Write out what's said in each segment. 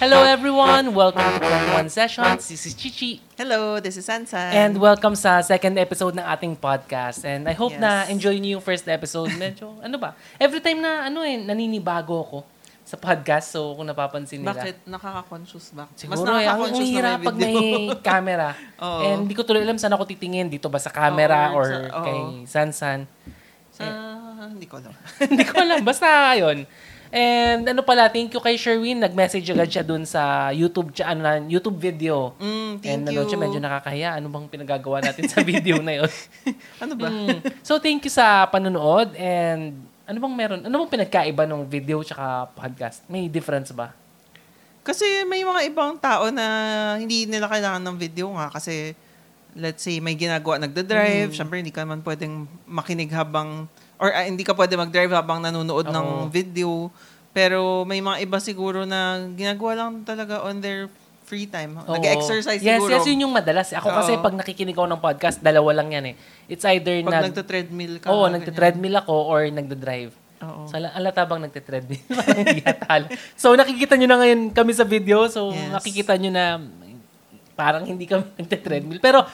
Hello everyone! Welcome to One Sessions. This is Chichi. Hello, this is Sansan. And welcome sa second episode ng ating podcast. And I hope Yes. na enjoy niyo yung first episode. Medyo, ano ba? Every time na, ano eh, naninibago ako sa podcast. So, kung napapansin nila. Bakit? Nakaka-conscious ba? Siguro eh, ang ang hirap pag may camera. Oo. And hindi ko tuloy alam saan ako titingin. Dito ba sa camera Oo, or sa- oo. kay Sansan. Sa, hindi ko alam. Hindi ko alam. Basta yun. And ano pala, thank you kay Sherwin. Nag-message agad siya dun sa YouTube, cha- ano, na, YouTube video. Mm, thank And you. ano siya, medyo nakakahiya. Ano bang pinagagawa natin sa video na yun? ano ba? Mm. So, thank you sa panonood. And ano bang meron? Ano bang pinagkaiba ng video tsaka podcast? May difference ba? Kasi may mga ibang tao na hindi nila kailangan ng video nga kasi let's say may ginagawa nagda-drive, syempre hindi ka man pwedeng makinig habang or ah, hindi ka pwede mag-drive habang nanonood ng Oo. video. Pero may mga iba siguro na ginagawa lang talaga on their free time. Oo. Nag-exercise yes, siguro. Yes, yun yung madalas. Ako kasi Oo. pag nakikinig ako ng podcast, dalawa lang yan eh. It's either Pag nag... nagta-treadmill ka. Oo, ganyan. nagte-treadmill ako or nagda-drive. Oo. Ala- alata bang nagte-treadmill? So, nakikita nyo na ngayon kami sa video. So, Yes. nakikita nyo na parang hindi kami nagte-treadmill. Pero,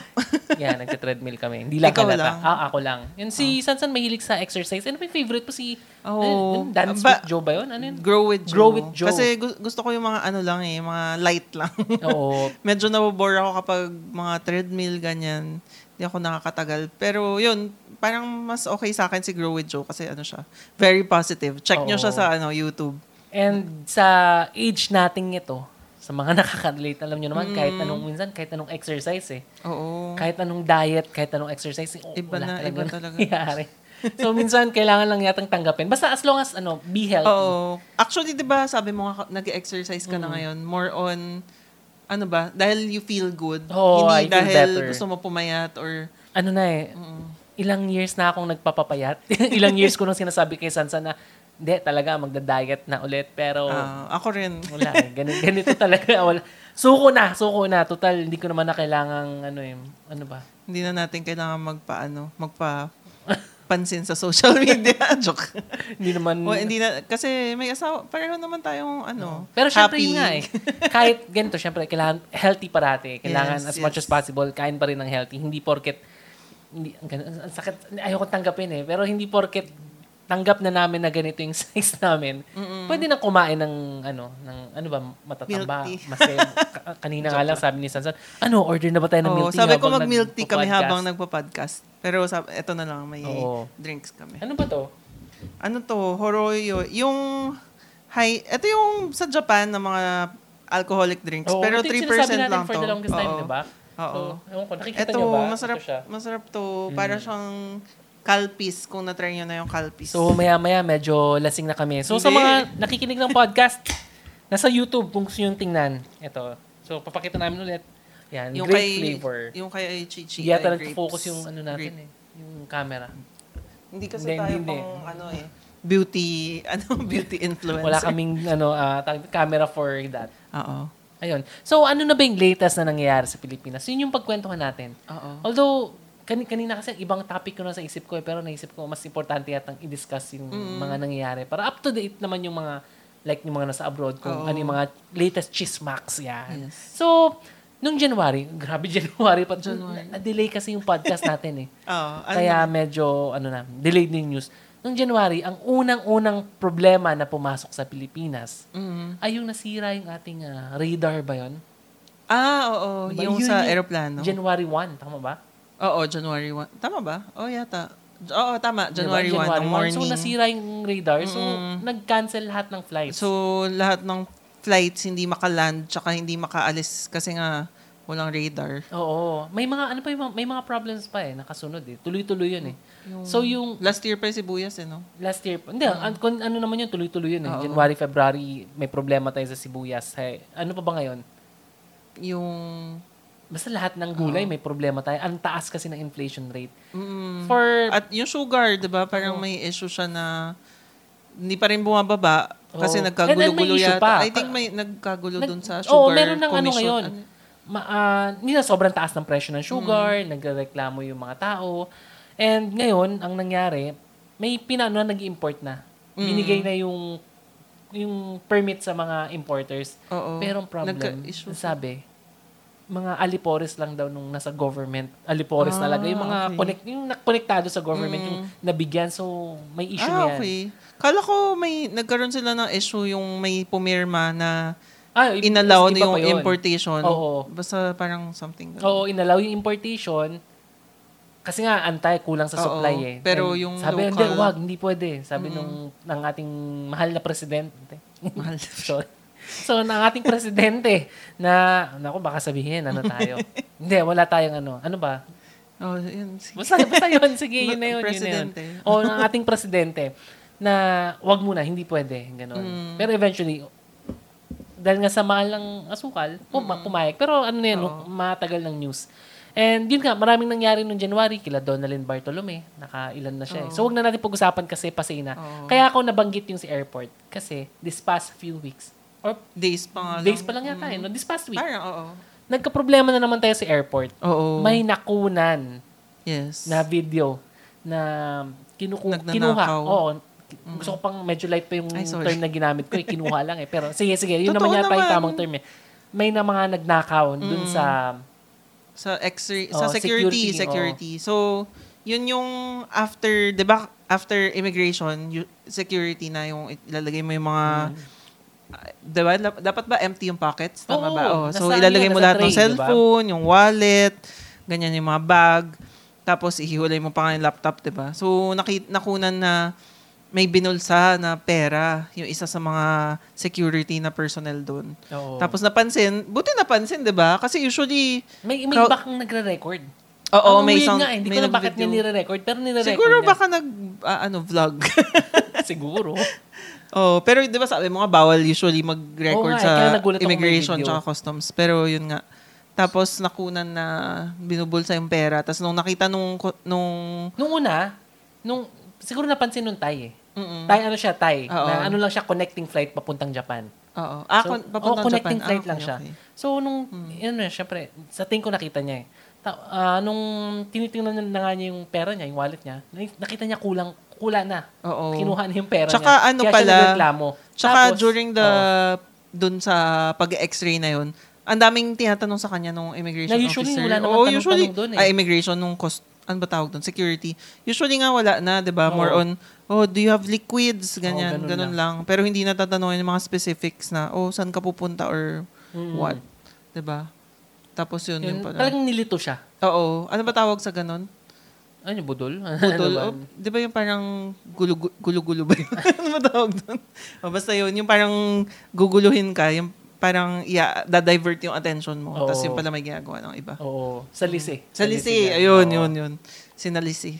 yan, nagte-treadmill kami. Hindi lang Ikaw halata. lang? Ah, ako lang. Yun, si Sansan mahilig sa exercise. Ano ba yung favorite po si... Ano yun? Dance Ba- with Joe ba yun? Ano yun? Grow with Joe. Grow with Joe. Kasi gu- gusto ko yung mga ano lang eh, mga light lang. Oo. Medyo nabobore ako kapag mga treadmill, ganyan. Hindi ako nakakatagal. Pero yun, parang mas okay sa akin si Grow with Joe kasi ano siya, very positive. Check nyo Oo. siya sa ano YouTube. And sa age nating ito, sa mga nakaka-relate, alam nyo naman, kahit Mm. anong minsan, kahit anong exercise eh. Oo. Kahit anong diet, kahit anong exercise, oh, Iba wala na, iba talaga. so, minsan, kailangan lang yatang tanggapin. Basta as long as, ano, be healthy. Oo. Actually, di ba, sabi mo nga, nag-exercise ka Mm. na ngayon, more on, ano ba, dahil you feel good. Oo, I hindi feel dahil better. gusto mo pumayat or, Ano na eh, ilang years na akong nagpapapayat. ilang years ko nung sinasabi kay Sansa na, hindi, talaga, magda-diet na ulit. Pero, ah, ako rin. wala eh. Ganito, ganito talaga. Wala. Suko na, suko na. Total, hindi ko naman na kailangang, ano eh, ano ba? Hindi na natin kailangan magpa, ano, magpa, pansin sa social media. Joke. Hindi naman... O, hindi na, kasi may asawa, pareho naman tayong, ano, Pero syempre happy. yun nga eh. Kahit ganito, syempre, kailangan healthy parati. Kailangan Yes, as much yes. as possible, kain pa rin ng healthy. Hindi porket, hindi, ang sakit, ayoko tanggapin eh. Pero hindi porket tanggap na namin na ganito yung size namin. Pwede na kumain ng, ano, ng, ano ba, matataba. Milk tea. Mas ka- kanina nga lang sabi ni Sansan, ano, order na ba tayo ng Oo, milk tea? sabi ko habang mag-milk tea kami nagpo-podcast?" habang nagpa-podcast. Pero sabi, eto na lang, may Oo. drinks kami. Ano ba to? Ano to? Horoyo. Yung, high, ito yung sa Japan na mga alcoholic drinks. Oo, pero ito yung 3% sinasabi natin lang for to. the longest time, Oo. di ba? Oo. So, ewan ko, nakikita Ito, niyo ba? masarap, Ito siya. masarap to. Para siyang calpis, kung na-try nyo na yung calpis. So, maya-maya, medyo lasing na kami. So, sa Hindi. mga nakikinig ng podcast, nasa YouTube, kung gusto nyo tingnan. Ito. So, papakita namin ulit. Yan, yung grape kay, flavor. Yung kay Chichi. Hindi yata grapes. nag-focus yung ano natin Grape. eh. Yung camera. Hindi kasi Hindi, tayo hindi, pang, ano eh, beauty, ano, beauty influencer. Wala kaming ano, tawag- camera for that. Oo. Ayun. So, ano na ba yung latest na nangyayari sa Pilipinas? Yun yung pagkwentuhan natin. Oo. Although, kan- kanina kasi ibang topic ko na sa isip ko eh, pero naisip ko mas importante yatang i-discuss yung mga nangyayari. Para up to date naman yung mga, like yung mga nasa abroad, kung Oo. ano yung mga latest chismacks yan. Yes. So, nung January, grabe January pa. January. Na- Na-delay kasi yung podcast natin eh. Oo. ano Kaya medyo, ano na, delayed na yung news. Nung January, ang unang-unang problema na pumasok sa Pilipinas Mhm. ay yung nasira yung ating ah, radar ba yun? Ah, oo. Diba? Yung Yun sa yung aeroplano. January 1, tama ba? Oo, January 1. Tama ba? Oh, yata. Oo, tama. Diba? January 1 ng morning. So, nasira yung radar. So, nag-cancel lahat ng flights. So, lahat ng flights hindi makaland tsaka hindi makaalis kasi nga walang radar. Oo. May mga, ano pa yung, may mga problems pa eh, nakasunod eh. Tuloy-tuloy yun eh. so, yung Last year pa yung sibuyas eh, no? last year, hindi, an- kung ano naman yun, tuloy-tuloy yun eh. Oo. January, February, may problema tayo sa sibuyas. Hey, ano pa ba ngayon? Yung... Basta lahat ng gulay may problema tayo. Ang taas kasi ng inflation rate. Mm, For, at yung sugar, di ba? Parang may issue siya na hindi pa rin bumababa kasi Oo. nagkagulo-gulo yata. pa. I think may nagkagulo Nag- dun sa sugar meron ng ano ngayon. Ma, ah, hindi na sobrang taas ng presyo ng sugar, nagreklamo yung mga tao. And ngayon, ang nangyari, may pinano na nag-import na. Binigay na yung yung permit sa mga importers. Oo. Pero ang problem, sabi, mga alipores lang daw nung nasa government. Alipores Ah, talaga. Yung mga okay. connect, yung nakonektado sa government, yung nabigyan. So, may issue ah, yan. okay. Kala ko may nagkaroon sila ng issue yung may pumirma na Ah, inalaw na yung yun. importation. Oo. Basta parang something. ganun. Oo, inalaw yung importation. Kasi nga, antay, kulang sa Oo, supply eh. pero And yung sabi, local- hindi, wag, hindi pwede. Sabi nung, ng ating mahal na presidente. Mahal. Sorry. So, ng ating presidente na, naku, baka sabihin, ano tayo. hindi, wala tayong ano. Ano ba? Oh, yun. Sige. Basta, basta yun. Sige, yun na yun. Yun na yun. Presidente. O, ng ating presidente na wag muna, hindi pwede. Ganon. Mm. Pero eventually, dahil nga sa mahal ng asukal, pum- pumayag. Pero ano na yan, Oo. matagal ng news. And yun nga, maraming nangyari noong January, kila Donalyn Bartolome, nakailan na siya. eh. So, wag na natin pag-usapan kasi pasina. Oo. Kaya ako nabanggit yung si airport. Kasi this past few weeks, or Days pa nga lang. days pa lang yata eh, no? this past week, Parang, oo. nagka-problema na naman tayo sa airport. Oo. May nakunan yes. na video na kinuku- Nagnanakaw. kinuha. Oo. Gusto ko pang medyo light pa yung Ay, sorry. term na ginamit ko. Eh, kinuha lang eh. Pero sige, sige. Yun Totoo naman yata yung naman. tamang term eh. May na mga nagnakaw dun Mm. sa... sa X-ray, Oh, sa security, security, security. So, yun yung after, 'di ba? After immigration, security na yung ilalagay mo yung mga ah, 'di ba? Dap- Dapat ba empty yung pockets? Tama Oo, ba? Oh, so ilalagay mo lahat ng tray, di ba? cellphone, yung wallet, ganyan yung mga bag. Tapos ihiwalay mo pa nga yung laptop, 'di ba? So nakit nakunan na may binulsa na pera yung isa sa mga security na personnel doon. Oo. Tapos napansin, buti napansin, 'di ba? Kasi usually may, may Crowd- iba kang nagre-record. Oo, Ang may sound. nga eh. Hindi may ko na bakit niya nire-record, pero nire-record Siguro niya. baka nag, ah, ano, vlog. Siguro. oh, pero di ba sabi mo nga, bawal usually mag-record Oo nga eh, sa may immigration tsaka customs. Pero yun nga. Tapos nakunan na binubulsa yung pera. Tapos nung nakita nung, nung, Nung una, nung, siguro napansin nung Thai eh. mm Thai, ano siya, Thai. Oo. Na ano lang siya, connecting flight papuntang Japan. Oo. Ah, So, kon- papuntang oh, connecting Japan. flight Ah, lang okay, siya. okay. So, nung, yun na, syempre, sa tingin ko nakita niya eh. Ta- ah, nung tinitingnan na nga niya yung pera niya, yung wallet niya, nakita niya kulang, kula na. Oo. Kinuha na yung pera Tsaka niya. ano Kaya pala, siya nagreklamo. Tsaka Tapos, during the, oo. dun sa pag-x-ray na yun, ang daming tinatanong sa kanya nung immigration Na usually officer. wala tanong-tanong usually, dun eh. ah, immigration nung cost, ano ba tawag dun? Security. Usually nga wala na, di ba? Oo. More on, oh, do you have liquids? Ganyan, ganun ganun, lang. Pero hindi natatanungin yung mga specifics na, oh, saan ka pupunta or Mm. what? Di ba? Tapos yun, Yun, yun pala. talagang nilito siya. Oo. Ano ba tawag sa ganun? Ano yung budol? Budol. Ano ba? oh, di ba yung parang gulo- gulo-gulo ba yun? ano ba tawag doon? O, basta yun, yung parang guguluhin ka, yung parang yeah, da-divert yung attention mo. Oo. Tapos yung pala may ginagawa ng iba. Oo. Sa lise. Sa Lisi, ayun, yun, yun. Sinalisi.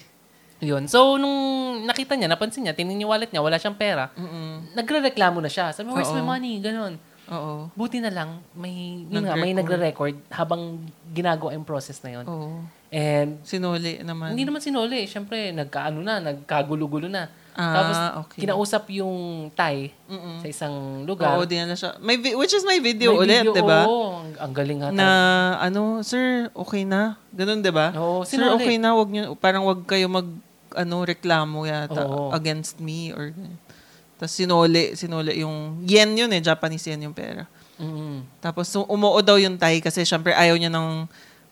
Yun. So, nung nakita niya, napansin niya, tingnan yung wallet niya, wala siyang pera, Mm-mm. nagre-reklamo na siya. Sabi, where's Oo. my money? Ganon. Oo. Buti na lang, may, yun nga, may nagre-record habang ginagawa yung process na yun. Oo. And, Sinuli naman. hindi naman sinuli. Siyempre, nagkaano na, nagkagulo-gulo na. Ah, Tapos, okay. kinausap yung Thai Mm-mm. sa isang Oo, lugar. dinala siya. May vi- which is may video May ulit, di ba? Oo, ang, ang galing nga. Na, ano, sir, okay na. Ganun, di ba? Oo, Sir, sinuli. okay na, wag niyo, parang wag kayo mag, ano, reklamo yata Oo. against me or tapos sinuli, sinuli yung yen yun eh, Japanese yen yung pera. Mm. Tapos so, umuo daw yung Thai kasi syempre ayaw niya ng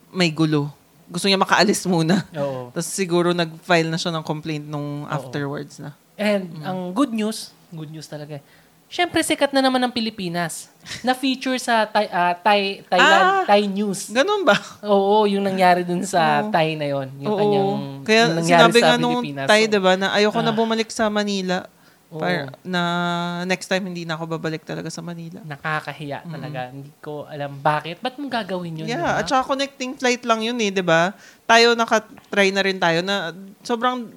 may gulo. Gusto niya makaalis muna. Oo. Tapos siguro nag-file na siya ng complaint nung afterwards na. And Mm. ang good news, good news talaga. Siyempre, sikat na naman ng Pilipinas. Na-feature sa Thai, ah, Thai, Thailand, Ah! Thai News. Ganun ba? Oo, yung nangyari dun sa Oo. Thai na yon. Yung Oo. kanyang, Kaya yung nangyari sinabi sa nga nung Pilipinas. Thai, So, diba, na ayoko na Ah. bumalik sa Manila. Oo. Para, na next time hindi na ako babalik talaga sa Manila. Nakakahiya talaga. Hindi ko alam bakit. Ba't mo gagawin yun? Yeah, diba? at saka connecting flight lang yun eh, 'di ba? Tayo nakatry na rin tayo na sobrang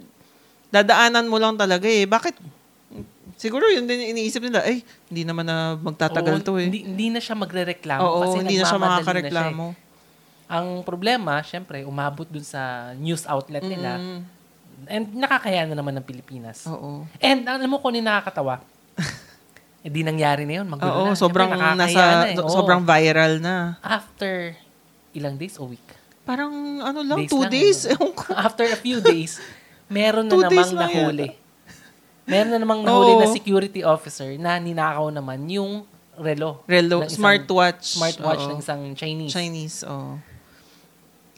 dadaanan mo lang talaga eh. Bakit? Siguro yun din iniisip nila, ay, hindi naman na magtatagal Oo, to eh. Hindi, hindi na siya magre-reklamo. Oo, kasi hindi na siya makakareklamo. Na siya eh. Ang problema, syempre, umabot dun sa news outlet nila. Mm, And nakakaya na naman ng Pilipinas. oo. And alam mo kung ano nakakatawa? eh di nangyari na yun. Magulo Oo, na. sobrang Siyempre, nasa, na eh. Oo. sobrang viral na. After ilang days o week? Parang ano lang, Days two lang, days. ano? Ewan ko. After a few days, meron na Two days namang lang nahuli. Meron na namang nahuli Oo. na security officer na ninakaw naman yung relo. Relo, ng isang- smartwatch. Smartwatch Oo. ng isang Chinese. Chinese, oh.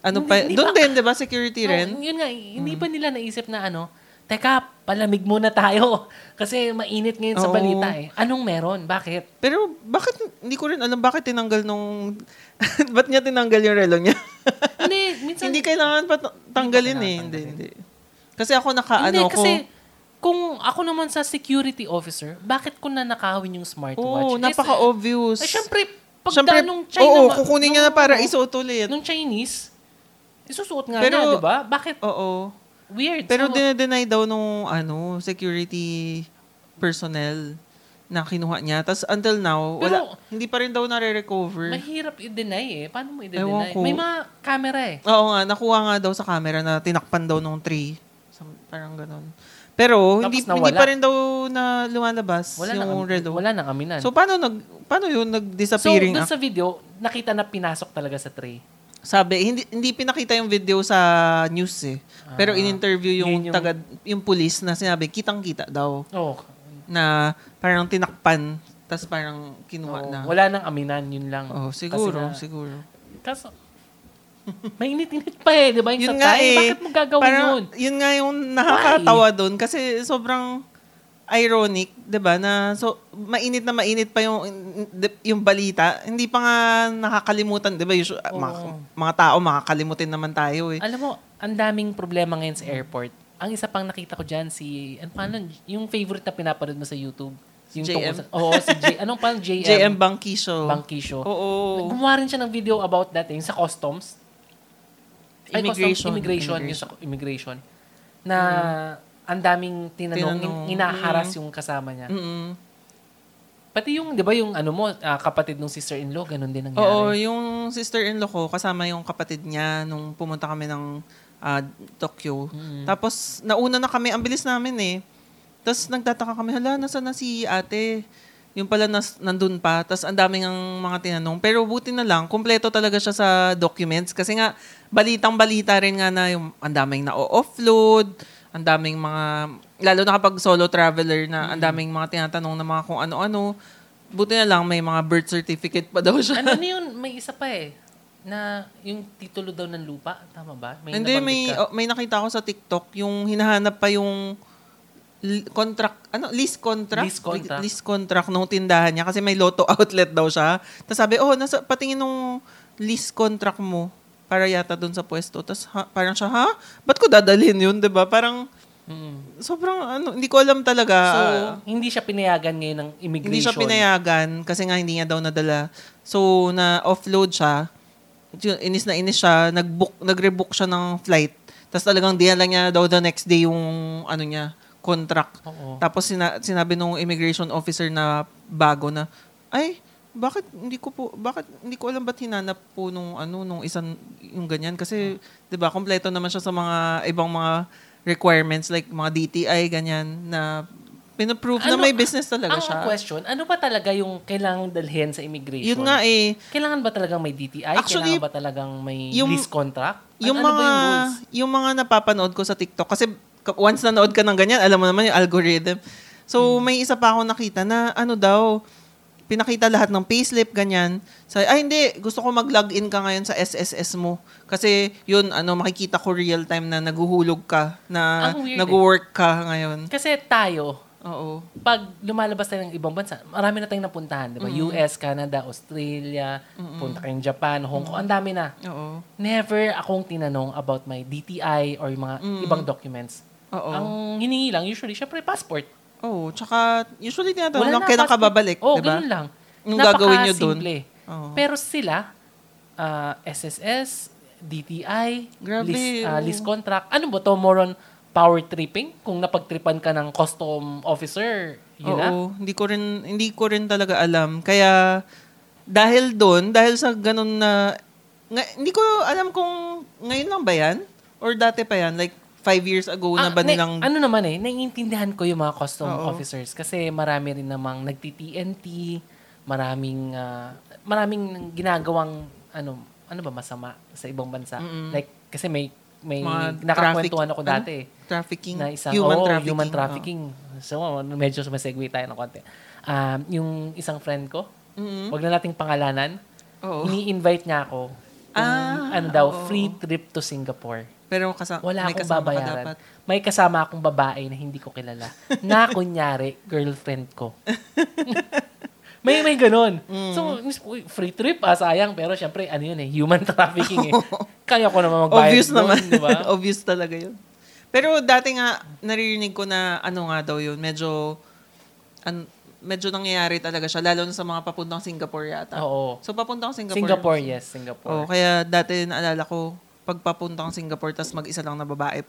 Ano Hindi- pa, hindi doon din, di ba, security Oo, rin? yun nga, hindi ba nila naisip na ano, teka, palamig muna tayo. Kasi mainit ngayon sa Oo. balita eh. Anong meron? Bakit? Pero bakit, hindi ko rin alam bakit tinanggal nung, ba't niya tinanggal yung relo niya? hindi, minsan... hindi kailangan pa ta- tanggalin Hindi eh. Hindi, hindi. Kasi ako naka, hindi, ano ko, kasi kung ako naman sa security officer, bakit ko na nakawin yung smartwatch? oo, Eh, napaka-obvious. Ay, syempre, pag Syempre, nung China, oo, kukunin niya na para isuot ulit. Nung Chinese, isusuot nga Pero- niya, di ba? Bakit? Oo. Weird. Pero So, dinedeny daw nung ano, security personnel na kinuha niya. Tapos until now, wala, Pero- hindi pa rin daw nare-recover. mahirap i-deny eh. Paano mo Ewan i-deny? ko. May mga camera eh. Oo nga, nakuha nga daw sa camera na tinakpan daw nung tree. Some- Parang ganun. Pero hindi Tapos nawala. hindi pa rin daw na lumalabas Wala yung nang, relo. wala nang aminan. So paano nag paano yun So, nag-disappearing dun act? sa video, nakita na pinasok talaga sa tray. Sabi hindi hindi pinakita yung video sa news eh. Pero Ah, in-interview yung, yun yung- taga yung police na sinabi kitang-kita daw Oh, na parang tinakpan tapos parang kinuha oh, na. wala nang aminan, yun lang. Oh, siguro, Kasi nga- siguro. Kaso, mainit-init pa eh, di ba? Yung Yun sa nga tray, eh. bakit mo gagawin parang, yun? Yun nga yung nakakatawa doon kasi sobrang ironic, 'di ba? Na so mainit na mainit pa yung yung balita. Hindi pa nga nakakalimutan, 'di ba? Usually, Oo. mga, mga tao makakalimutin naman tayo eh. Alam mo, ang daming problema ngayon sa airport. Ang isa pang nakita ko dyan, si, ano pa nun, yung favorite na pinapanood mo sa YouTube. Yung JM? sa- Oo, si J. Anong pang JM? JM Bangkisho. Bangkisho. Oo. Gumawa rin siya ng video about that, eh, yung sa customs. Ay, Immigration. Customs, immigration, yung sa immigration. Na ang daming tinanong, Tinanong. in- inaharas yung kasama niya. Mm-mm. Pati yung, di ba yung ano mo, ah, kapatid ng sister-in-law, ganun din nangyari. Oo, yung sister-in-law ko, kasama yung kapatid niya nung pumunta kami ng ah, Tokyo. Mm. Tapos, nauna na kami, ang bilis namin eh. Tapos, nagtataka kami, hala, nasa na si ate? Yung pala nas, nandun pa. Tapos, ang daming ang mga tinanong. Pero buti na lang, kumpleto talaga siya sa documents. Kasi nga, balitang-balita rin nga na yung ang daming na-offload, ang daming mga, lalo na kapag solo traveler na ang daming mga tinatanong na mga kung ano-ano. Buti na lang, may mga birth certificate pa daw siya. ano na yun? May isa pa eh. Na yung titulo daw ng lupa. Tama ba? May Hindi, may, oh, may nakita ko sa TikTok, yung hinahanap pa yung contract, ano, lease contract? Lease contract. Lease contract nung tindahan niya kasi may lotto outlet daw siya. Tapos sabi, oh, nasa, patingin nung lease contract mo para yata doon sa pwesto. Tapos ha, parang siya, ha? Ba't ko dadalhin yun, 'di ba Parang Mm. sobrang, ano, hindi ko alam talaga. So, hindi siya pinayagan ngayon ng immigration. hindi siya pinayagan kasi nga hindi niya daw nadala. So, na-offload siya. Inis na inis siya. Nag-book, nag-rebook siya ng flight. Tapos talagang dinala niya daw the next day yung ano niya, contract. Oo. Tapos sina- sinabi nung immigration officer na bago na, ay, bakit hindi ko po bakit hindi ko alam ba't hinanap po nung ano nung isang yung ganyan kasi 'di ba kompleto naman siya sa mga ibang mga requirements like mga DTI ganyan na pinaprove na Ano- may business talaga ang siya. question, ano ba talaga yung kailangang dalhin sa immigration? Yun nga eh. Kailangan ba talagang may DTI? Actually, kailangan ba talagang may yung- lease contract? An- Yung ano mga yung rules? yung mga napapanood ko sa TikTok kasi ka- once nanood ka ng ganyan, alam mo naman yung algorithm. So Hmm. may isa pa ako nakita na ano daw pinakita lahat ng payslip ganyan. Sabi, ay hindi, gusto ko mag-login ka ngayon sa SSS mo. Kasi yun, ano, makikita ko real time na naguhulog ka, na weird eh. nag-work ka ngayon. Kasi tayo, Oo. pag lumalabas tayo ng ibang bansa, marami na tayong napuntahan, di ba? US, Canada, Australia, punta kayong Japan, Hong Kong, ang dami na. Oo. Never akong tinanong about my DTI or mga ibang documents. Oo. Ang hiningi lang, usually, syempre, passport. Oo. Tsaka, usually tinatanong lang, na, kailan ka babalik, Oo, di ba? lang. Yung gagawin nyo dun. Oo. Pero sila, ah, SSS, DTI, Grabe, lease, oo. lease contract. Ano ba to? More on power tripping? Kung napagtripan ka ng custom officer, yun na? Oo, hindi ko rin hindi ko rin talaga alam. Kaya dahil doon, dahil sa ganun na nga, hindi ko alam kung ngayon lang ba 'yan or dati pa 'yan like five years ago na Ah, ba na- nilang ano naman eh, naiintindihan ko yung mga custom Oo. officers kasi marami rin namang nagti-TNT, maraming ah, maraming ginagawang ano ano ba masama sa ibang bansa. Mm-mm. Like kasi may may Mga nakakwentuhan traffic- ako ano? dati. trafficking, na isang human oo, trafficking. human trafficking. So, medyo sumasegue tayo ng konti. Um, yung isang friend ko, Mm-mm. wag na nating pangalanan, Oo. ini-invite niya ako. kung Ah, ano daw, oo. free trip to Singapore. Pero kasama, Wala may akong kasama ka babayaran. dapat. May kasama akong babae na hindi ko kilala. na kunyari, girlfriend ko. may may ganun. Mm. So, uy, free trip ah, sayang. Pero syempre, ano yun eh, human trafficking eh. Kaya ko naman magbayad Obvious doon, naman. di ba? Obvious talaga yun. Pero dati nga, naririnig ko na ano nga daw yun, medyo, an, medyo nangyayari talaga siya, lalo na sa mga papuntang Singapore yata. Oo. So, papuntang Singapore. Singapore, yes, Oh, Singapore. kaya dati naalala ko, pag papuntang Singapore, tas mag-isa lang na babae,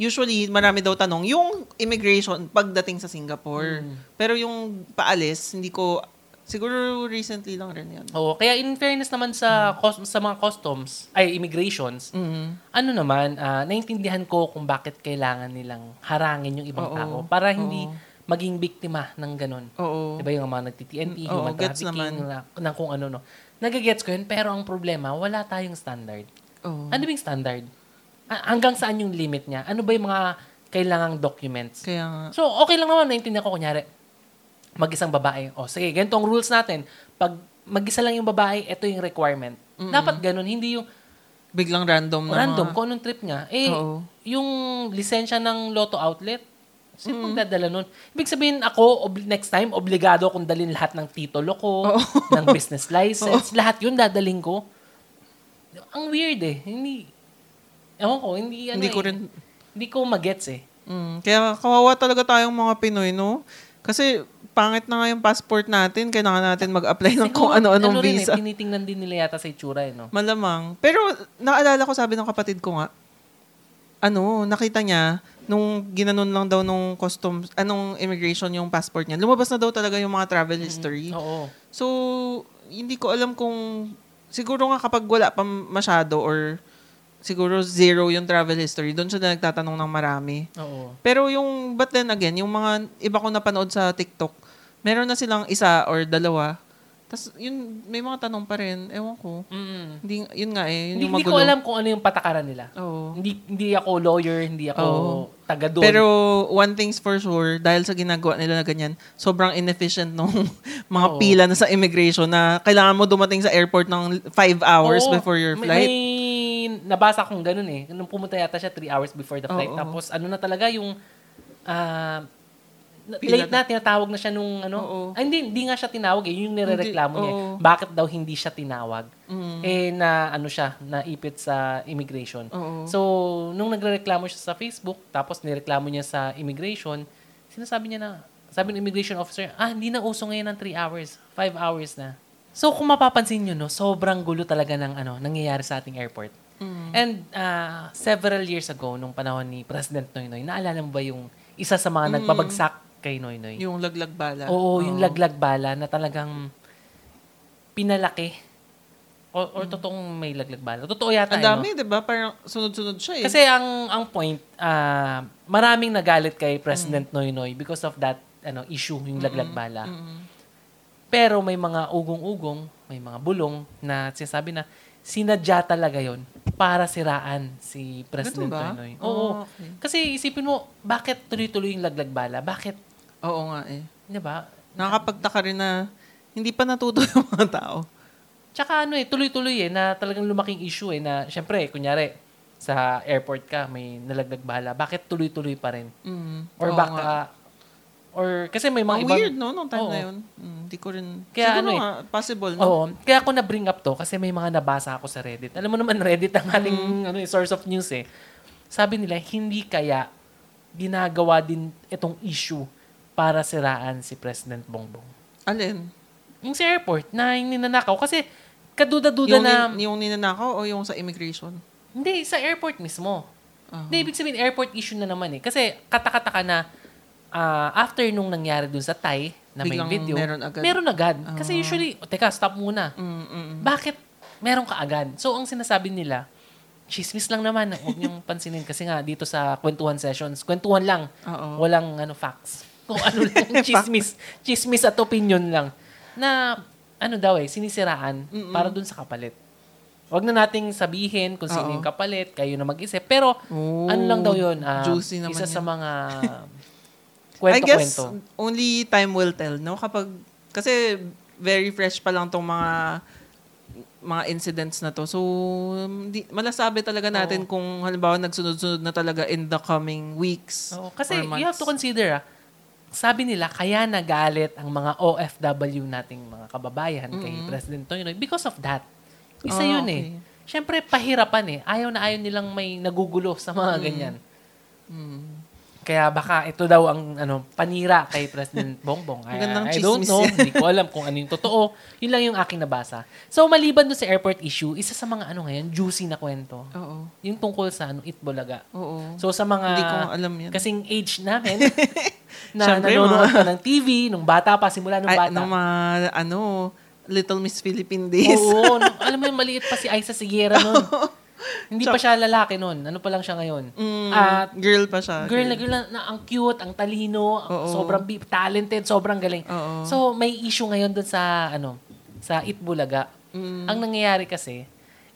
usually, marami daw tanong, yung immigration pagdating sa Singapore. Mm. Pero yung paalis, hindi ko, siguro recently lang rin yun. Oo, kaya in fairness naman sa cus- sa mga customs, ay immigrations, Mm. ano naman, ah, naintindihan ko kung bakit kailangan nilang harangin yung ibang Oo. tao para hindi Oo. maging biktima ng ganun. Oo. Diba yung mga nagti-TNT, human gets trafficking, na, ng kung ano, no. Nagagets ko yun, pero ang problema, wala tayong standard. Oo. Ano yung standard? Hanggang saan yung limit niya? Ano ba yung mga kailangang documents? Kaya nga, So, okay lang naman, naintindihan ko, kunyari, mag-isang babae. O, sige, ganito ang rules natin. Pag mag-isa lang yung babae, ito yung requirement. Dapat ganun, hindi yung biglang random na random mga- kung anong trip niya. Eh, Oo. yung lisensya ng Lotto Outlet, sino magdadala nun? Ibig sabihin, ako, ob- next time, obligado akong dalhin lahat ng titulo ko, ng business license, lahat yun dadalhin ko. Ang weird eh. Hindi, ewan ko, hindi, ano Hindi ko eh, rin, Hindi ko magets eh. Mm, kaya kawawa talaga tayong mga Pinoy, no? Kasi pangit na nga yung passport natin, kailangan natin mag-apply ng kung ano-anong ano rin visa. Eh, tinitingnan din nila yata sa itsura eh, no? Malamang. Pero naalala ko, sabi ng kapatid ko nga, ano, nakita niya, nung ginanon lang daw nung customs, anong immigration yung passport niya, lumabas na daw talaga yung mga travel history. Oo. So, hindi ko alam kung, siguro nga kapag wala pa masyado or siguro zero yung travel history, doon siya na nagtatanong ng marami. Oo. Pero yung, but then again, yung mga iba ko napanood sa TikTok, meron na silang isa or dalawa. Tapos, yun, may mga tanong pa rin. Ewan ko. Mm. Hindi, yun nga eh, Hindi, yun hindi magulo. ko alam kung ano yung patakaran nila. Oo. Hindi hindi ako lawyer, hindi ako Oo. taga doon. Pero one thing's for sure, dahil sa ginagawa nila na ganyan, sobrang inefficient nung mga Oo. pila na sa immigration na kailangan mo dumating sa airport ng five hours Oo. before your May- flight. May, nabasa kong ganun eh. Nung pumunta yata siya 3 hours before the flight. Oo. Tapos ano na talaga yung ah, late na, tinatawag na siya nung ano. Oo. Ay, hindi, hindi nga siya tinawag eh. Yung nirereklamo niya. eh. oo. Bakit daw hindi siya tinawag? Mm. Eh, na ano siya, naipit sa immigration. Oo. So, nung nagrereklamo siya sa Facebook, tapos nireklamo niya sa immigration, sinasabi niya na, sabi ng immigration officer, ah, hindi na uso ngayon ng 3 hours, 5 hours na. So, kung mapapansin nyo, no, sobrang gulo talaga ng ano, nangyayari sa ating airport. Mm. And ah, several years ago, nung panahon ni President Noynoy, naalala mo ba yung isa sa mga nagpabagsak kay Noynoy? Yung laglag bala. Oo, yung laglag bala na talagang pinalaki. O, or totoong may laglag bala. Totoo yata. Ang eh, no? dami, di ba? Parang sunod-sunod siya eh. Kasi ang ang point, ah, maraming nagalit kay President Mm. Noynoy because of that ano issue, yung laglag bala. Mm. Pero may mga ugong-ugong, may mga bulong na sinasabi na sinadya talaga yon para siraan si President Ganun ba? Noynoy. Oh, Oo. okay. Kasi isipin mo, bakit tuloy-tuloy yung laglag bala? Bakit, Oo nga eh. 'di ba? Nakakapagtaka rin na hindi pa natuto yung mga tao. Tsaka ano eh, tuloy-tuloy eh, na talagang lumaking issue eh, na syempre, kunyari, sa airport ka, may nalaglag bala. Bakit tuloy-tuloy pa rin? Mm. Or Oo baka, nga. or kasi may mga Ang ibang, weird, no? Nung time Oo. na yun. Mm, Hindi ko rin... Kaya siguro ano eh. nga, possible, no? Oo. Kaya ako na-bring up to kasi may mga nabasa ako sa Reddit. Alam mo naman, Reddit ang ating Mm. ano, eh, source of news eh. Sabi nila, hindi kaya ginagawa din itong issue para siraan si President Bongbong. Alin? Yung sa airport na yung ninanakaw. Kasi kaduda-duda Yung, na... nin- yung ninanakaw o yung sa immigration? Hindi, sa airport mismo. Ah. Hindi, ibig sabihin, airport issue na naman eh. Kasi katakata ka na ah, after nung nangyari dun sa Thai na may Biglang video, meron agad. meron agad. Kasi usually, o, teka, stop muna. Mm, mm, mm. Bakit meron ka agad? So, ang sinasabi nila, chismis lang naman. Huwag niyong pansinin. Kasi nga, dito sa kwentuhan sessions, kwentuhan lang. Oo. Walang ano, facts. Kung ano lang, chismis. chismis at opinion lang. Na, ano daw eh, sinisiraan para dun sa kapalit. Huwag na nating sabihin kung sino yung kapalit, kayo na mag-isip. Pero, Oh, ano lang daw yun, ah, juicy naman isa yan. sa mga I guess Kwento-kwento. only time will tell, no? Kapag, kasi very fresh pa lang tong mga mga incidents na to. So, di, malasabi talaga natin kung halimbawa nagsunod-sunod na talaga in the coming weeks. Oo, kasi or months. you have to consider, ah, sabi nila, kaya nagalit ang mga OFW nating mga kababayan kay President Toynoy because of that. Isa Ah, yun okay. eh. Siyempre, pahirapan eh. Ayaw na ayaw nilang may nagugulo sa mga Mm. ganyan. Kaya baka ito daw ang ano panira kay President Bongbong. I, I don't know. Hindi ko alam kung ano yung totoo. Yun lang yung aking nabasa. So, maliban doon sa airport issue, isa sa mga ano ngayon, juicy na kwento. Oo. Yung tungkol sa ano, Itbulaga. Oo. So sa mga Hindi ko alam yan. kasing age namin na Siyempre, nanonood mga- ng TV nung bata pa simula nung Ay, bata. ng mga, ano, Little Miss Philippine Days. Oo, nung- alam mo yung maliit pa si Aiza Siguera noon. Hindi pa siya lalaki noon. Ano pa lang siya ngayon? Mm, At girl pa siya. girl na girl na, na ang cute, ang talino, Oo. sobrang bi- talented, sobrang galing. Oo. So may issue ngayon doon sa ano, sa Itbulaga. Mm. Ang nangyayari kasi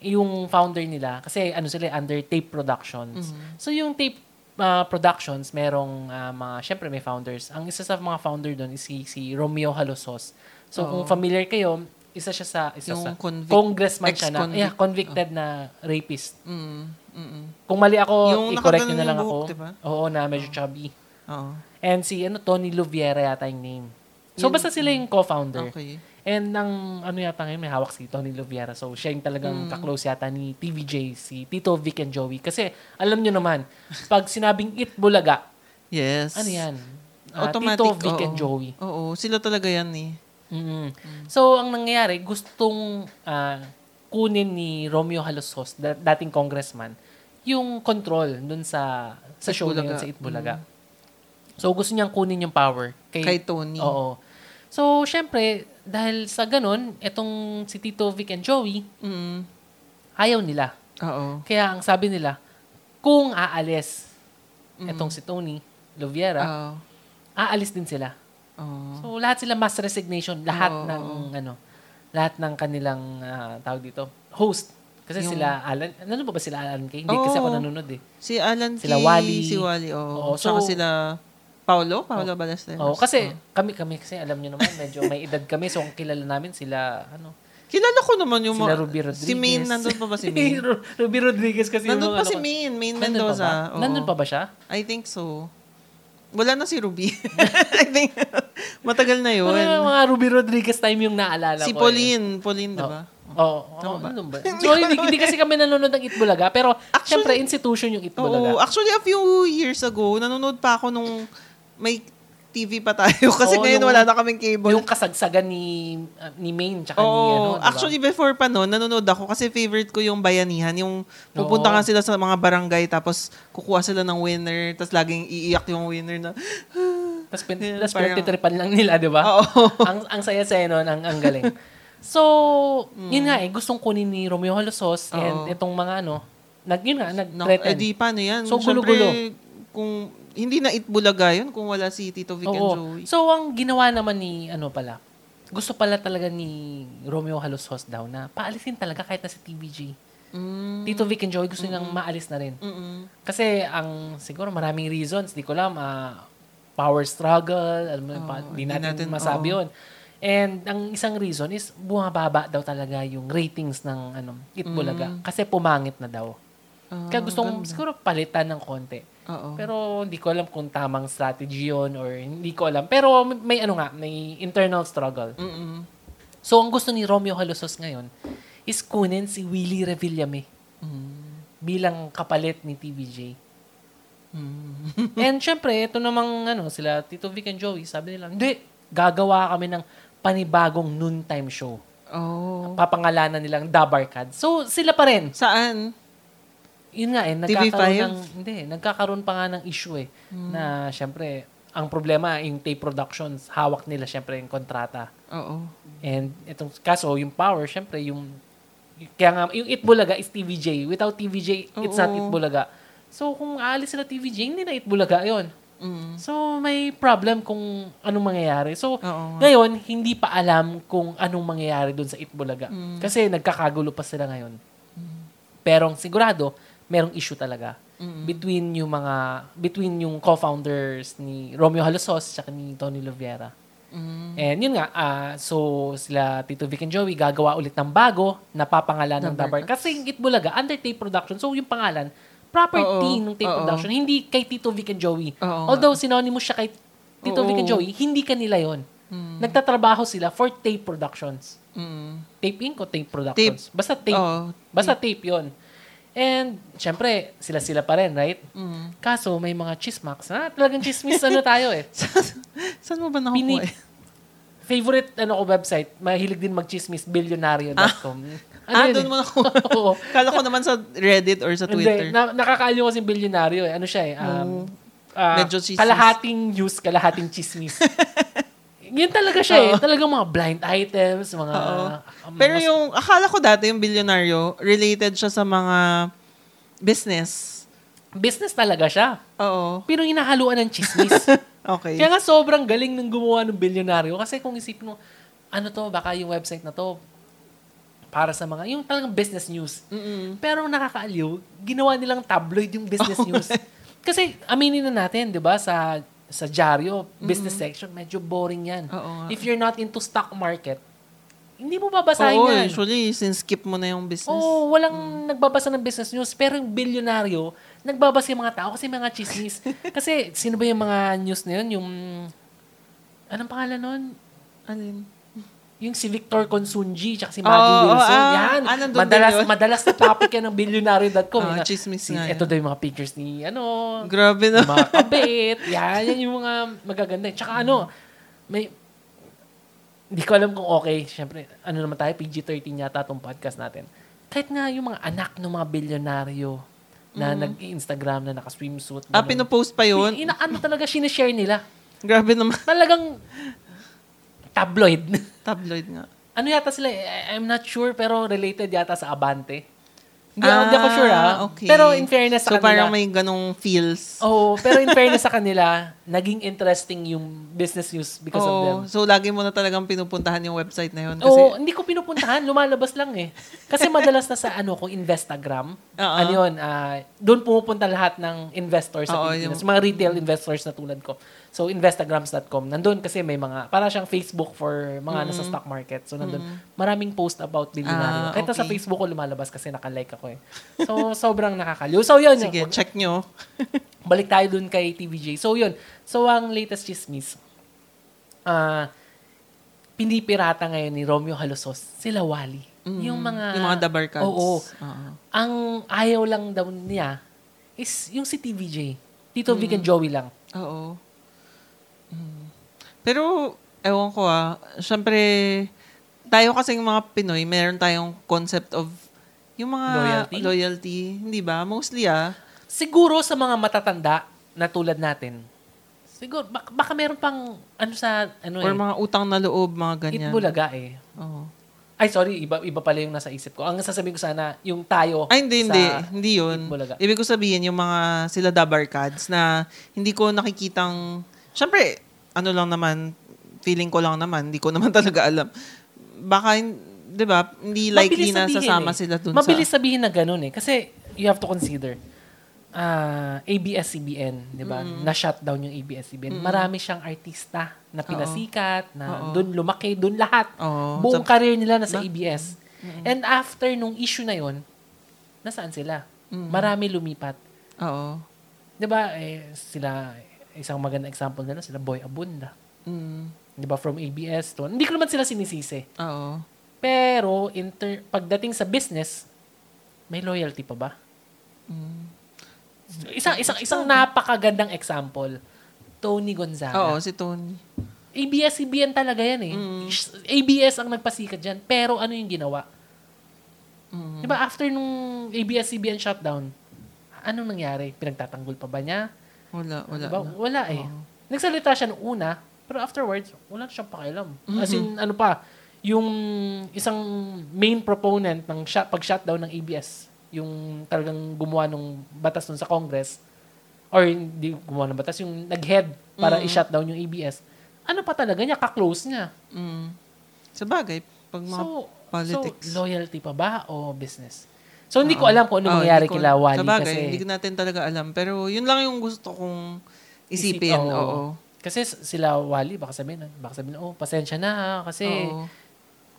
yung founder nila kasi ano sila under Tape Productions. Mm-hmm. So yung Tape uh, Productions merong uh, mga syempre may founders. Ang isa sa mga founder doon is si, si Romeo Halosos. So kung familiar kayo, isa siya sa isa Yung sa convic- congressman siya na yeah, convicted na rapist. Mm, mm, Kung mali ako, Yung i-correct nakaganon na lang yung ako. diba? Oo, na medyo chubby. Oo. And si ano Tony Luviera yata yung name. So basta sila yung co-founder. Okay. And ang ano yata ngayon, may hawak si Tony Luviera. So siya yung talagang Mm. kaklose yata ni TVJ, si Tito, Vic, and Joey. Kasi alam nyo naman, pag sinabing Itbulaga, Yes. ano yan? Ah, Automatic. Tito, Vic, oo. and Joey. Oo, sila talaga yan eh. Mm So, ang nangyayari, gustong ah, kunin ni Romeo Halosos, da- dating congressman, yung control dun sa sa show na yun Itbulaga. sa Itbulaga. So, gusto niyang kunin yung power. Kay, Kay Tony. Oo. So, syempre, dahil sa ganun, etong si Tito, Vic, and Joey, Mm. ayaw nila. Oo. Kaya ang sabi nila, kung aalis Mm. etong si Tony Loviera, Oo. aalis din sila. Oo. So lahat sila mass resignation, lahat Oo, ng ano, lahat ng kanilang ah, tawag dito, host. Kasi Yung- sila Alan, nanonood ba ba sila Alan Kay? Hindi kasi ako Oo. nanonood eh. Si Alan Sila Kay, Wally. Si Wally. Oo, Tsaka so- sila Paulo? Paulo Ballesteros. Oh, kasi kami kami kasi alam niyo naman medyo may edad kami so ang kilala namin sila ano, Kilala ko naman yung sila mga... Ruby Rodriguez. Si Maine, nandun pa ba si Maine? Ru- Ruby Rodriguez kasi nandun yung pa ano si Maine, Maine Nandun pa Mendoza. ba? Oo. Nandun pa ba siya? I think so. Wala na si Ruby. I think, matagal na yun. Mga, mga Ruby Rodriguez time yung naalala Si ko. eh. Pauline, Pauline, di ba? Oo. Oh, ano ba? So, hindi, hindi kasi kami nanonood ng Itbulaga. Pero, syempre, institution yung Oo. Itbulaga. Actually, a few years ago, nanonood pa ako nung may TV pa tayo. Kasi Oo, ngayon yung- wala na kaming cable. Yung kasagsagan ni uh, ni Maine tsaka ni Oo. ano, diba? Actually, before pa noon, nanonood ako kasi favorite ko yung Bayanihan. Yung pupunta Oo. nga sila sa mga barangay tapos kukuha sila ng winner tapos laging iiyak yung winner na Tapos, pin, Yeah, tapos parang- pinagtitripan lang nila, di ba? Oo. ang, ang saya-saya nun, ang, ang galing. So, yun nga eh, gustong kunin ni Romeo Halosos and Oo. itong mga ano, nag, yun nga, No, nag-threaten. eh di paano yan? So, gulo-gulo. Kung hindi na itbulaga yun kung wala si Tito Vic and Oo. Joey. So, ang ginawa naman ni, ano pala, gusto pala talaga ni Romeo Halosos daw na paalisin talaga kahit na si TVG. Mm. Tito Vic and Joey gusto nilang maalis na rin. Mm-mm. Kasi ang siguro maraming reasons, di ko alam, ah, power struggle, alam mo, pa, di natin, natin- masabi oo. yun. And ang isang reason is bumababa daw talaga yung ratings ng ano, Itbulaga kasi pumangit na daw. Mm. Ah, Kaya gustong siguro palitan ng konti. Oo. Pero hindi ko alam kung tamang strategy yun or hindi ko alam. Pero may ano nga, may internal struggle. Mm-mm. So ang gusto ni Romeo Halosos ngayon is kunin si Willie Revillame Mm. bilang kapalit ni TVJ. Mm. And syempre, ito namang ano, sila Tito Vic and Joey, sabi nila, hindi, gagawa kami ng panibagong noontime show. Oh. Papangalanan nilang The Barkad. So, sila pa rin. Saan? Yun nga eh, TV5? nagkakaroon ng, hindi, nagkakaroon pa nga ng issue eh. Hmm. Na syempre, ang problema, yung tape productions, hawak nila syempre yung kontrata. Oo. And itong kaso, yung power, syempre, yung kaya nga, yung Itbulaga is TVJ. Without TVJ, it's not Oo. Itbulaga. So, kung aalis sila TVJ, hindi na Itbulaga yon Mm. So, may problem kung anong mangyayari. So, Oo nga. ngayon, hindi pa alam kung anong mangyayari doon sa Itbulaga. Mm. Kasi nagkakagulo pa sila ngayon. Pero ang sigurado, merong issue talaga. between yung mga between yung co-founders ni Romeo Halosos at ni Tony Loviera. And yun nga, ah, so sila Tito Vic and Joey gagawa ulit ng bago na papangalan ng Dabar. Kasi yung Itbulaga, under Tape Production. So yung pangalan, property Oo, ng Tape oo. Production. Hindi kay Tito Vic and Joey. Oo. Although synonymous siya kay Tito Vic and Oo. Joey, hindi kanila yon. Nagtatrabaho sila for Tape Productions. Mm. Tape Inc. o Tape Productions? Basta Tape. Oo. Basta tape yon. And, syempre, sila-sila pa rin, right? Mm. Kaso, may mga chismax. Ha? Talagang chismis ano tayo eh. Saan mo ba Pini- nakukuha? eh? Favorite ano ko website, mahilig din mag-chismis, billionario.com. Ah, yun doon eh? mo nakuha. Kala ko naman sa Reddit or sa Twitter. Hindi, na, nakakaaliw kasi bilyonaryo eh. Ano siya eh? Um, ah, Medyo chismis. kalahating news, kalahating chismis. Yun talaga siya eh. Talagang mga blind items, mga... Um, Pero mga- yung, akala ko dati yung bilyonaryo, related siya sa mga business. business talaga siya. Oo. Pero hinahaluan ng chismis. Okay. Kaya nga sobrang galing ng gumawa ng bilyonaryo. Kasi kung isipin mo, ano to, baka yung website na to, para sa mga, yung talagang business news. Mm-mm. Pero nakakaaliw, ginawa nilang tabloid yung business Oh. news. Kasi aminin na natin, di ba, sa sa dyaryo, business section, medyo boring yan. Oo. If you're not into stock market, hindi mo babasahin Oo, yan. usually, since skip mo na yung business. Oo, walang nagbabasa ng business news. Pero yung bilyonaryo, nagbabasa yung mga tao kasi mga chismis. kasi sino ba yung mga news na yun? Yung, anong pangalan nun? Alin? Yung si Victor Consunji tsaka si Maggie Wilson. ah, yan. ah, madalas, yun. madalas na topic yan ng bilyonaryo.com. Ah, Yung- chismis nga Ito daw yung mga pictures ni, ano, Grabe na. mga kabit. yan, yan yung mga magaganda. Tsaka ano, may, hindi ko alam kung okay. Siyempre, ano naman tayo, PG-13 yata itong podcast natin. Kahit nga yung mga anak ng mga bilyonaryo na nag-Instagram na naka-swimsuit. Ah, ganun. pinopost pa yun? Ina, ano talaga, sinishare nila. Grabe naman. Talagang tabloid. Tabloid nga. ano yata sila, I- I'm not sure, pero related yata sa Abante. Hindi, Ah, hindi ako sure ah. okay. Pero in fairness sa So, kanila. parang may ganong feels. Oo, pero in fairness sa kanila, naging interesting yung business news because of them. Oo. So, lagi mo na talagang pinupuntahan yung website na yun. Kasi, Oo, hindi ko pinupuntahan, lumalabas lang eh. Kasi madalas na sa ano ko, Instagram. Oo. Ano yun, ah, doon pumupunta lahat ng investors sa Oo, Pilipinas. yung- Mga retail investors na tulad ko. So, instagrams.com. Nandun kasi may mga, para siyang Facebook for mga nasa stock market. So, nandun, maraming post about Ah, bilyonaryo. Kahit sa okay. Facebook ko lumalabas kasi nakalike ako eh. So, sobrang nakakaliw. So, yun. sige, yun. check nyo. Balik tayo dun kay TVJ. So, yun. So, ang latest chismis, ah, pinipirata ngayon ni Romeo Halosos, sila Wally. Yung mga... yung mga dabar cards. Oo. Oo. Ang ayaw lang daw niya is yung si TVJ. Tito Vic and Joey lang. Oo. Mm. Pero, ewan ko ah, syempre, tayo kasing mga Pinoy, meron tayong concept of yung mga Loyalty? loyalty hindi ba? Mostly ah. Siguro sa mga matatanda na tulad natin, siguro, baka, baka meron pang ano sa, ano Or eh, mga utang na loob, mga ganyan. itbulaga eh. Oo. Ay, sorry, iba, iba pala yung nasa isip ko. Ang sasabihin ko sana, yung tayo. Ay, hindi, sa hindi. Hindi yun. Itbulaga. Ibig ko sabihin, yung mga sila dabar cards na hindi ko nakikitang, syempre, ano lang naman, feeling ko lang naman, hindi ko naman talaga alam. Baka, hin- di ba, hindi likely Mabilis na sabihin sasama eh. sila dun Mabilis sa... sabihin na ganun eh. Kasi you have to consider, ah ABS-CBN, di ba? Na-shutdown yung ABS-CBN. Marami siyang artista na pinasikat, na Oo. doon lumaki, doon lahat. Oo. Buong Sa- career nila nasa ABS. And after nung issue na yon nasaan sila? Marami lumipat. Oo. Di ba, eh, sila, isang maganda example nila, sila Boy Abunda. Mm. Di ba, from ABS to, hindi ko naman sila sinisisi. Oo. Pero, inter, pagdating sa business, may loyalty pa ba? Isang, isang, isang napakagandang example, Tony Gonzaga. Oo, si Tony. ABS-CBN talaga yan eh. ABS ang nagpasikat dyan. Pero ano yung ginawa? Di ba after nung ABS-CBN shutdown, anong nangyari? Pinagtatanggol pa ba niya? Wala, wala. Diba? na. Wala eh. Nagsalita siya nung una, pero afterwards, wala siyang pakialam. As in, ano pa, yung isang main proponent ng shut, pag-shutdown ng ABS, yung talagang gumawa ng batas nun sa Congress, or hindi gumawa ng batas, yung nag-head para i-shutdown yung ABS, ano pa talaga niya, ka-close niya. Mm. Sa bagay, pag mga So, politics. so, loyalty pa ba o business? So, hindi ko alam kung ano Oh, mangyari hindi ko- kila Wally Sa bagay, kasi... hindi ko natin talaga alam. Pero yun lang yung gusto kong isipin. Isip- oo. Oo. Kasi sila Wally, baka sabihin, baka sabihin, oh, pasensya na ha, kasi Oo.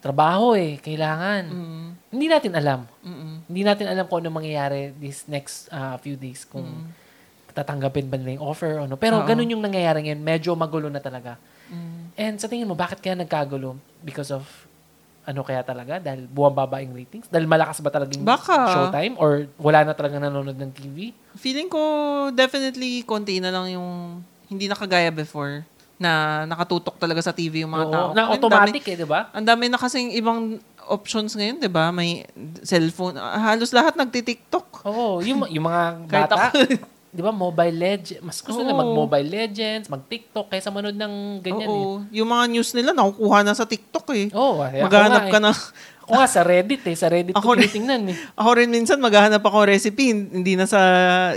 Trabaho eh, kailangan. Mm. Hindi natin alam. Mm-mm. Hindi natin alam kung ano mangyayari this next ah, few days kung tatanggapin ba nila yung offer o ano. Pero Oo. ganun yung nangyayari ngayon. Medyo magulo na talaga. Mm. And sa tingin mo, bakit kaya nagkagulo? Because of ano kaya talaga? Dahil bumababa yung ratings? Dahil malakas ba talaga yung Baka. showtime? Or wala na talaga nanonood ng TV? Feeling ko definitely konti na lang yung hindi nakagaya before na nakatutok talaga sa TV yung mga Oo, tao. na automatic dami- eh, di ba? Ang dami na kasing ibang options ngayon, 'di ba? May cellphone, ah, halos lahat nagti-TikTok. Oo, yung, yung mga bata, di ba, mobile legends. Mas gusto nila Oo. mag-mobile legends, mag-TikTok, kaysa manood ng ganyan eh. Oo, yung mga news nila nakukuha na sa TikTok eh. Oo, eh, ako Maghanap nga ka eh. na. Ako nga sa Reddit eh. Sa Reddit Ako ko rin. tinitingnan eh. Ako rin minsan maghahanap ako recipe, hindi na sa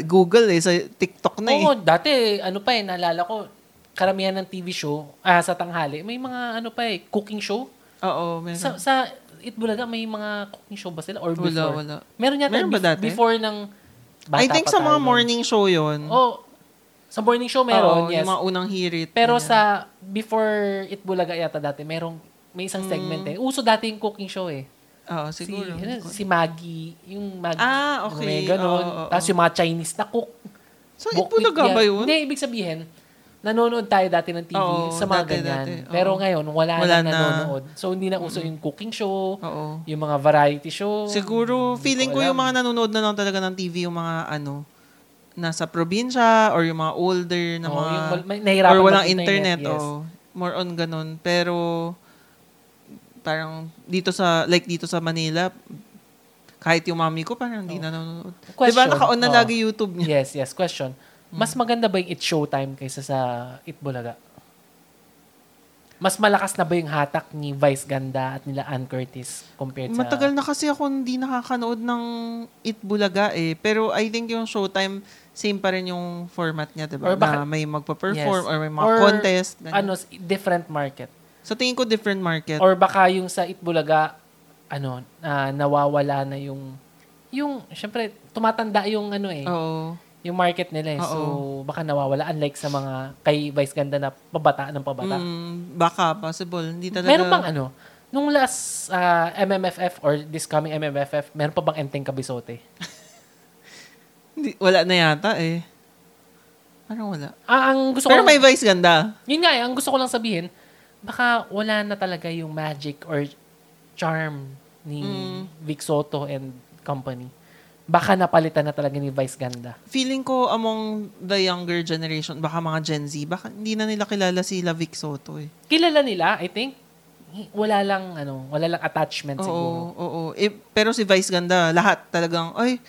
Google eh, sa TikTok na eh. Oo, dati, ano pa eh, naalala ko, karamihan ng TV show, ah, sa tanghali, may mga ano pa eh, cooking show. Oo, meron. Sa, sa Itbulaga, may mga cooking show ba sila? Or wala, before? wala. Meron yata Meron ba dati? before ng bata I think sa mga tayo morning show yon. Oh, sa morning show meron, Oo, yes. Yung mga unang hirit. Pero ganyan. sa before Itbulaga yata dati, merong may isang segment Mm. eh. Uso dati yung cooking show eh. Oo, Si, siguro. ano, si Maggie, yung Maggie. Ah, okay. May ganun. Oo, oo, Tapos yung mga Chinese na cook. So, Itbulaga ba yun? Hindi, ibig sabihin, nanonood tayo dati ng TV Oo, sa mga dati, ganyan. dati. Oo. Pero ngayon, wala, Wala na na. nanonood. So, hindi na uso yung cooking show, Oo. yung mga variety show. Siguro, feeling ko alam. yung mga nanonood na lang talaga ng TV, yung mga ano, nasa probinsya or yung mga older na Oo, mga... yung wal- may- nahirapan or walang mag-internet, internet. yes. oh. More on ganun. Pero, parang dito sa, like dito sa Manila, kahit yung mami ko, parang hindi nanonood. Di ba, Question. naka-on na Oo. lagi YouTube niya. Yes, yes. Question. Mas maganda ba yung It's Showtime kaysa sa Itbulaga? Mas malakas na ba yung hatak ni Vice Ganda at nila Ann Curtis compared sa... Matagal na kasi ako hindi nakakanood ng Itbulaga eh. Pero I think yung Showtime, same pa rin yung format niya, di Or ba? baka- na may magpa-perform Yes. or may mga Or contest. ganyan. Ano, different market. Sa tingin ko, different market. Or baka yung sa Itbulaga, ano, ah, nawawala na yung... Yung, syempre, tumatanda yung ano eh. Oo. Yung market nila eh. So, baka nawawala. Unlike sa mga kay Vice Ganda na pabata ng pabata. Mm, baka, possible. Hindi talaga. Meron bang ano, nung last ah, MMFF or this coming MMFF, meron pa bang Enteng Kabisote? Hindi, wala na yata eh. Parang wala. Ah, ang gusto Pero ko may vice ganda. yun nga, eh, ang gusto ko lang sabihin, baka wala na talaga yung magic or charm ni Mm. Vic Soto and company. Baka napalitan na talaga ni Vice Ganda. Feeling ko among the younger generation, baka mga Gen Z, baka hindi na nila kilala si Vic Soto eh. Kilala nila, I think, wala lang ano, wala lang attachment Oo, siguro. oo. Eh, pero si Vice Ganda, lahat talagang, ay,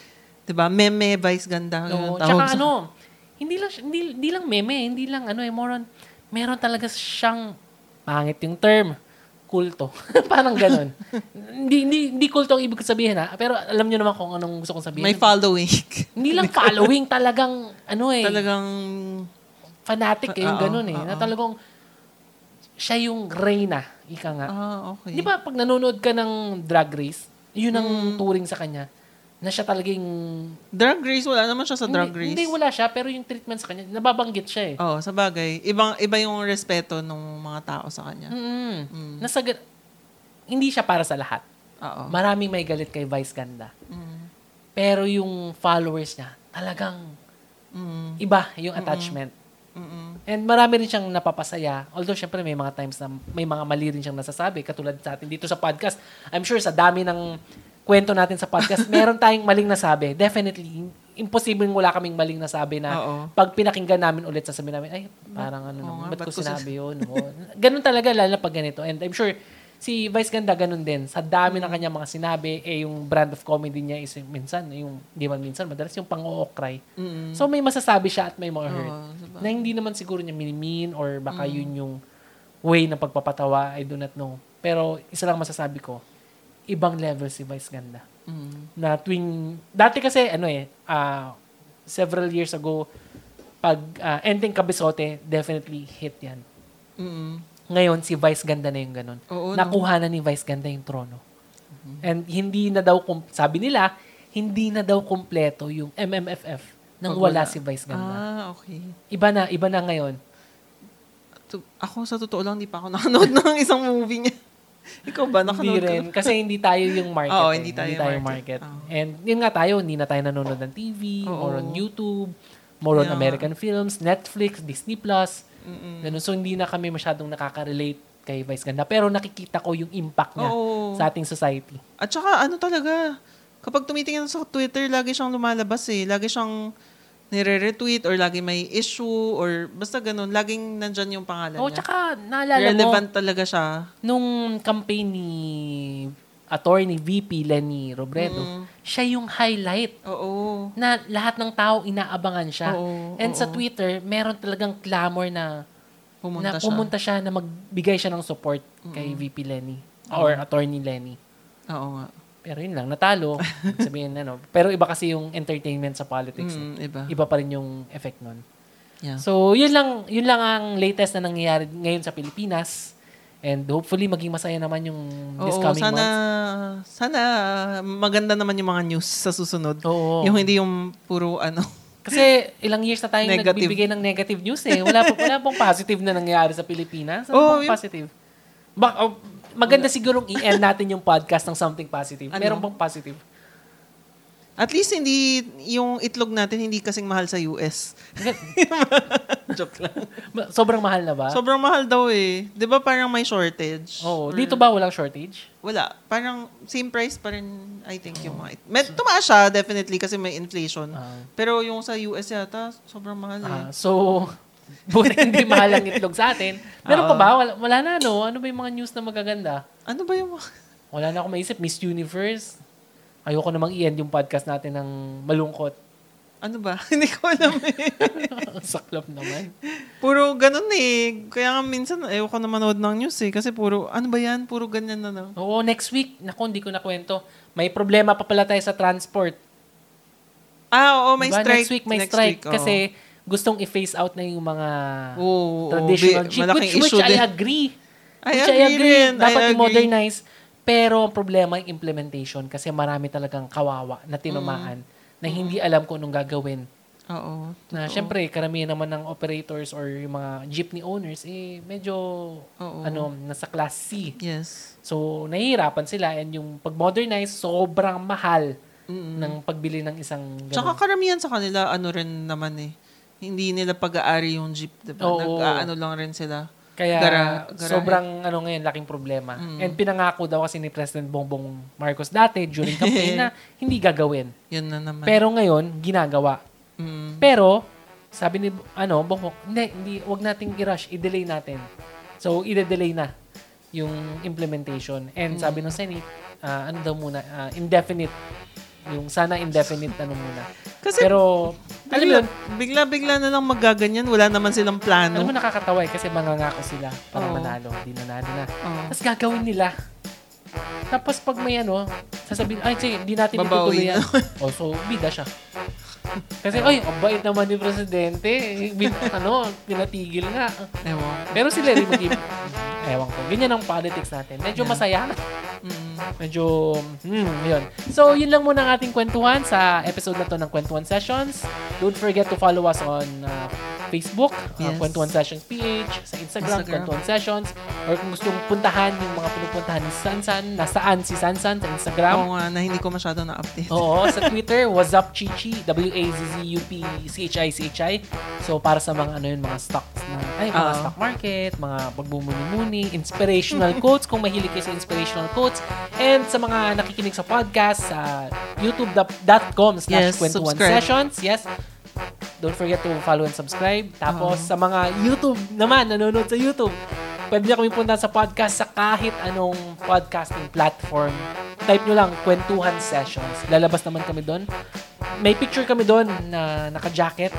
'di ba? Meme Vice Ganda. Oo, tsaka sa- ano, hindi lang hindi, hindi lang meme, hindi lang ano eh, more on, meron talaga siyang pangit yung term, kulto. Parang ganun. hindi, hindi, hindi kulto ang ibig sabihin ha, pero alam niyo naman kung anong gusto kong sabihin. May following. hindi lang following, talagang ano eh, talagang fanatic eh, yung Oo, ganun eh. Na oo. talagang siya yung reyna, ika nga. ah, okay. Di ba pag nanonood ka ng drag race, yun ang Mm. turing sa kanya, na siya talagang Drag race wala naman siya sa drag hindi, race. Hindi, wala siya, pero yung treatment sa kanya, nababanggit siya eh. Oh, sa bagay. Ibang iba yung respeto ng mga tao sa kanya. Mm. Mm. Nasa, hindi siya para sa lahat. Oo. Maraming may galit kay Vice Ganda. Mm. Pero yung followers niya, talagang Mm. iba yung attachment. Mm-mm. And marami rin siyang napapasaya. Although, syempre, may mga times na may mga mali rin siyang nasasabi. Katulad sa atin dito sa podcast. I'm sure sa dami ng kwento natin sa podcast, meron tayong maling nasabi. Definitely. Imposibleng wala kaming maling nasabi na Oo. pag pinakinggan namin ulit, sasabihin namin, ay, parang ano, Oo naman, nga, ba't ba't ko ko sinabi yun? Oo. ganun talaga, lalo na pag ganito. And I'm sure, si Vice Ganda ganun din. Sa dami ng kanyang mga sinabi, eh, yung brand of comedy niya is yung minsan, yung, di man minsan, madalas yung pang-ookray. Mm-mm. So, may masasabi siya at may mga hurt Oo, na hindi naman siguro niya minimin or baka Mm. yun yung way ng pagpapatawa, I do not know. Pero isa lang masasabi ko, ibang level si Vice Ganda. Mm. Na tuwing, dati kasi ano eh, ah, several years ago, pag uh, ending kabisote, definitely hit yan. Mm-mm. Ngayon, si Vice Ganda na yung ganun. Oo, no? Nakuha na ni Vice Ganda yung trono. And hindi na daw, sabi nila, hindi na daw kumpleto yung MMFF nang Pag wala wala. si Vice Ganda. Ah, okay. Iba na, iba na ngayon. To- ako sa totoo lang, hindi pa ako nakanood ng isang movie niya. Ikaw ba? Hindi Nakanood ka rin. Kasi hindi tayo yung market. Oo, eh. hindi tayo market. market. Oo. And yun nga tayo, hindi na tayo nanonood ng TV, Oo. more on YouTube, more on Yeah. American films, Netflix, Disney+. Plus. Ganun. So hindi na kami masyadong nakaka-relate kay Vice Ganda. Pero nakikita ko yung impact niya Oo. sa ating society. At saka ano talaga, kapag tumitingin sa Twitter, lagi siyang lumalabas eh. Lagi siyang nire-retweet or lagi may issue or basta ganun. Laging nandyan yung pangalan Oh, niya. tsaka naalala mo, Relevant talaga siya. nung campaign ni attorney VP Lenny Robredo, Mm. siya yung highlight Oo. na lahat ng tao inaabangan siya. Oo, And sa oo. Twitter, meron talagang clamor na Pumunta na siya. pumunta siya na magbigay siya ng support kay VP Lenny or attorney Lenny. Oo nga. Pero yun lang, natalo. Sabihin ano. Pero iba kasi yung entertainment sa politics. eh. Mm, iba. Iba pa rin yung effect nun. Yeah. So, yun lang, yun lang ang latest na nangyayari ngayon sa Pilipinas. And hopefully, maging masaya naman yung this Oo, coming sana, months. sana maganda naman yung mga news sa susunod. Oo. Yung hindi yung puro ano. Kasi ilang years na tayong Negative. nagbibigay ng negative news eh. Wala, po, wala pong positive na nangyayari sa Pilipinas. Ano Oo, pong positive? Bak, oh, maganda sigurong i-end natin yung podcast ng something positive. Ano? Meron pong positive. At least hindi, yung itlog natin hindi kasing mahal sa US. Joke lang. Sobrang mahal na ba? Sobrang mahal daw eh. Di ba parang may shortage? Oo. Or- Dito ba walang shortage? Wala. Parang same price pa rin, I think, yung mga... it- Med, tumaas siya, definitely, kasi may inflation. Ah. Pero yung sa US yata, sobrang mahal eh. Ah, so, buti hindi mahal ang itlog sa atin. Meron pa ba? Wala, wala na, no? Ano ba yung mga news na magaganda? Ano ba yung... Wala na ako maisip. Miss Universe. Ayoko namang i-end yung podcast natin ng malungkot. Ano ba? Hindi ko alam eh. Saklap naman. Puro ganun eh. Kaya nga minsan, ayoko na manood ng news eh. Kasi puro, ano ba yan? Puro ganyan na lang. Oo, next week. Naku, hindi ko nakwento. May problema pa pala tayo sa transport. Ah, oo, may Diba? strike. Next week may Next strike. week, oo. kasi gustong i-phase out na yung mga Oo, oo, traditional bi- jeep. Which, which I agree. I which agree rin. I Dapat agree. i-modernize. Pero ang problema yung implementation kasi marami talagang kawawa na tinumaan na hindi alam kung anong gagawin. Oo. Na syempre, karamihan naman ng operators or yung mga jeepney owners, eh, medyo, Oo. ano, nasa class C. Yes. So, nahihirapan sila and yung pag-modernize, sobrang mahal Mm-mm. ng pagbili ng isang Tsaka ganun. karamihan sa kanila, ano rin naman eh. Hindi nila pag-aari yung jeep, diba? Oo. Nag-ano lang rin sila. Kaya gara- garahe. sobrang ano ngayon, laking problema. Mm. And pinangako daw kasi ni President Bongbong Marcos dati during campaign na hindi gagawin. Yun na naman. Pero ngayon, ginagawa. Mm. Pero, sabi ni, ano, Bongbong, hindi, hindi, wag nating i-rush, i-delay natin. So, i-delay na yung implementation. And sabi ng Senate, ah, ano daw muna, ah, indefinite. Yung sana indefinite ano muna. Kasi Pero, alam mo yun, bigla-bigla na lang magaganyan. Wala naman silang plano. alam mo nakakatawa eh, kasi mangangako sila para Oo. manalo. Di nanalo na. Oo. Tapos gagawin nila. Tapos pag may ano, sasabihin, ay, sige, di natin itutuloy Babawi yan. oh, so, bida siya. Kasi, ay, ang bait naman ni Presidente. Bin, ano, pinatigil nga. Ewan. Pero sila rin mag Ewan ko. Ganyan ang politics natin. Medyo Yeah. masaya. Mm. Medyo, hmm, yun. So, yun lang muna ang ating kwentuhan sa episode na to ng Kwentuhan Sessions. Don't forget to follow us on uh, Facebook, uh, Yes. Kwentuhan Sessions PH, sa Instagram, Instagram. Kwentuhan Sessions, or kung gusto mong puntahan yung mga pinupuntahan ni Sansan, nasaan si Sansan sa Instagram. Oo nga, na hindi ko masyado na-update. Oo, sa Twitter, what's up Chichi, W-A-Z-Z-U-P-C-H-I-C-H-I. So, para sa mga ano yun, mga stocks na, ay, mga Oo. stock market, mga pagbumuni-muni, inspirational quotes, kung mahilig kayo sa inspirational quotes, and sa mga nakikinig sa podcast, sa youtube.com slash Yes, kwentuhan sessions. Yes. Don't forget to follow and subscribe. Tapos, sa mga YouTube naman, nanonood sa YouTube, pwede niyo kami punta sa podcast sa kahit anong podcasting platform. Type nyo lang, Kwentuhan Sessions. Lalabas naman kami doon. May picture kami doon na naka-jacket.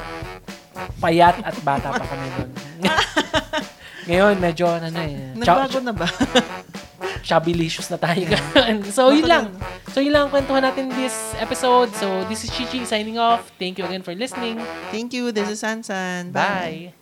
Payat at bata pa kami doon. Ngayon, medyo ano eh. Nagbago na ba? Chubby-licious na tayo. so, yun lang. So, yun lang ang kwentuhan natin this episode. So, this is Chichi signing off. Thank you again for listening. Thank you. This is Sansan. Bye.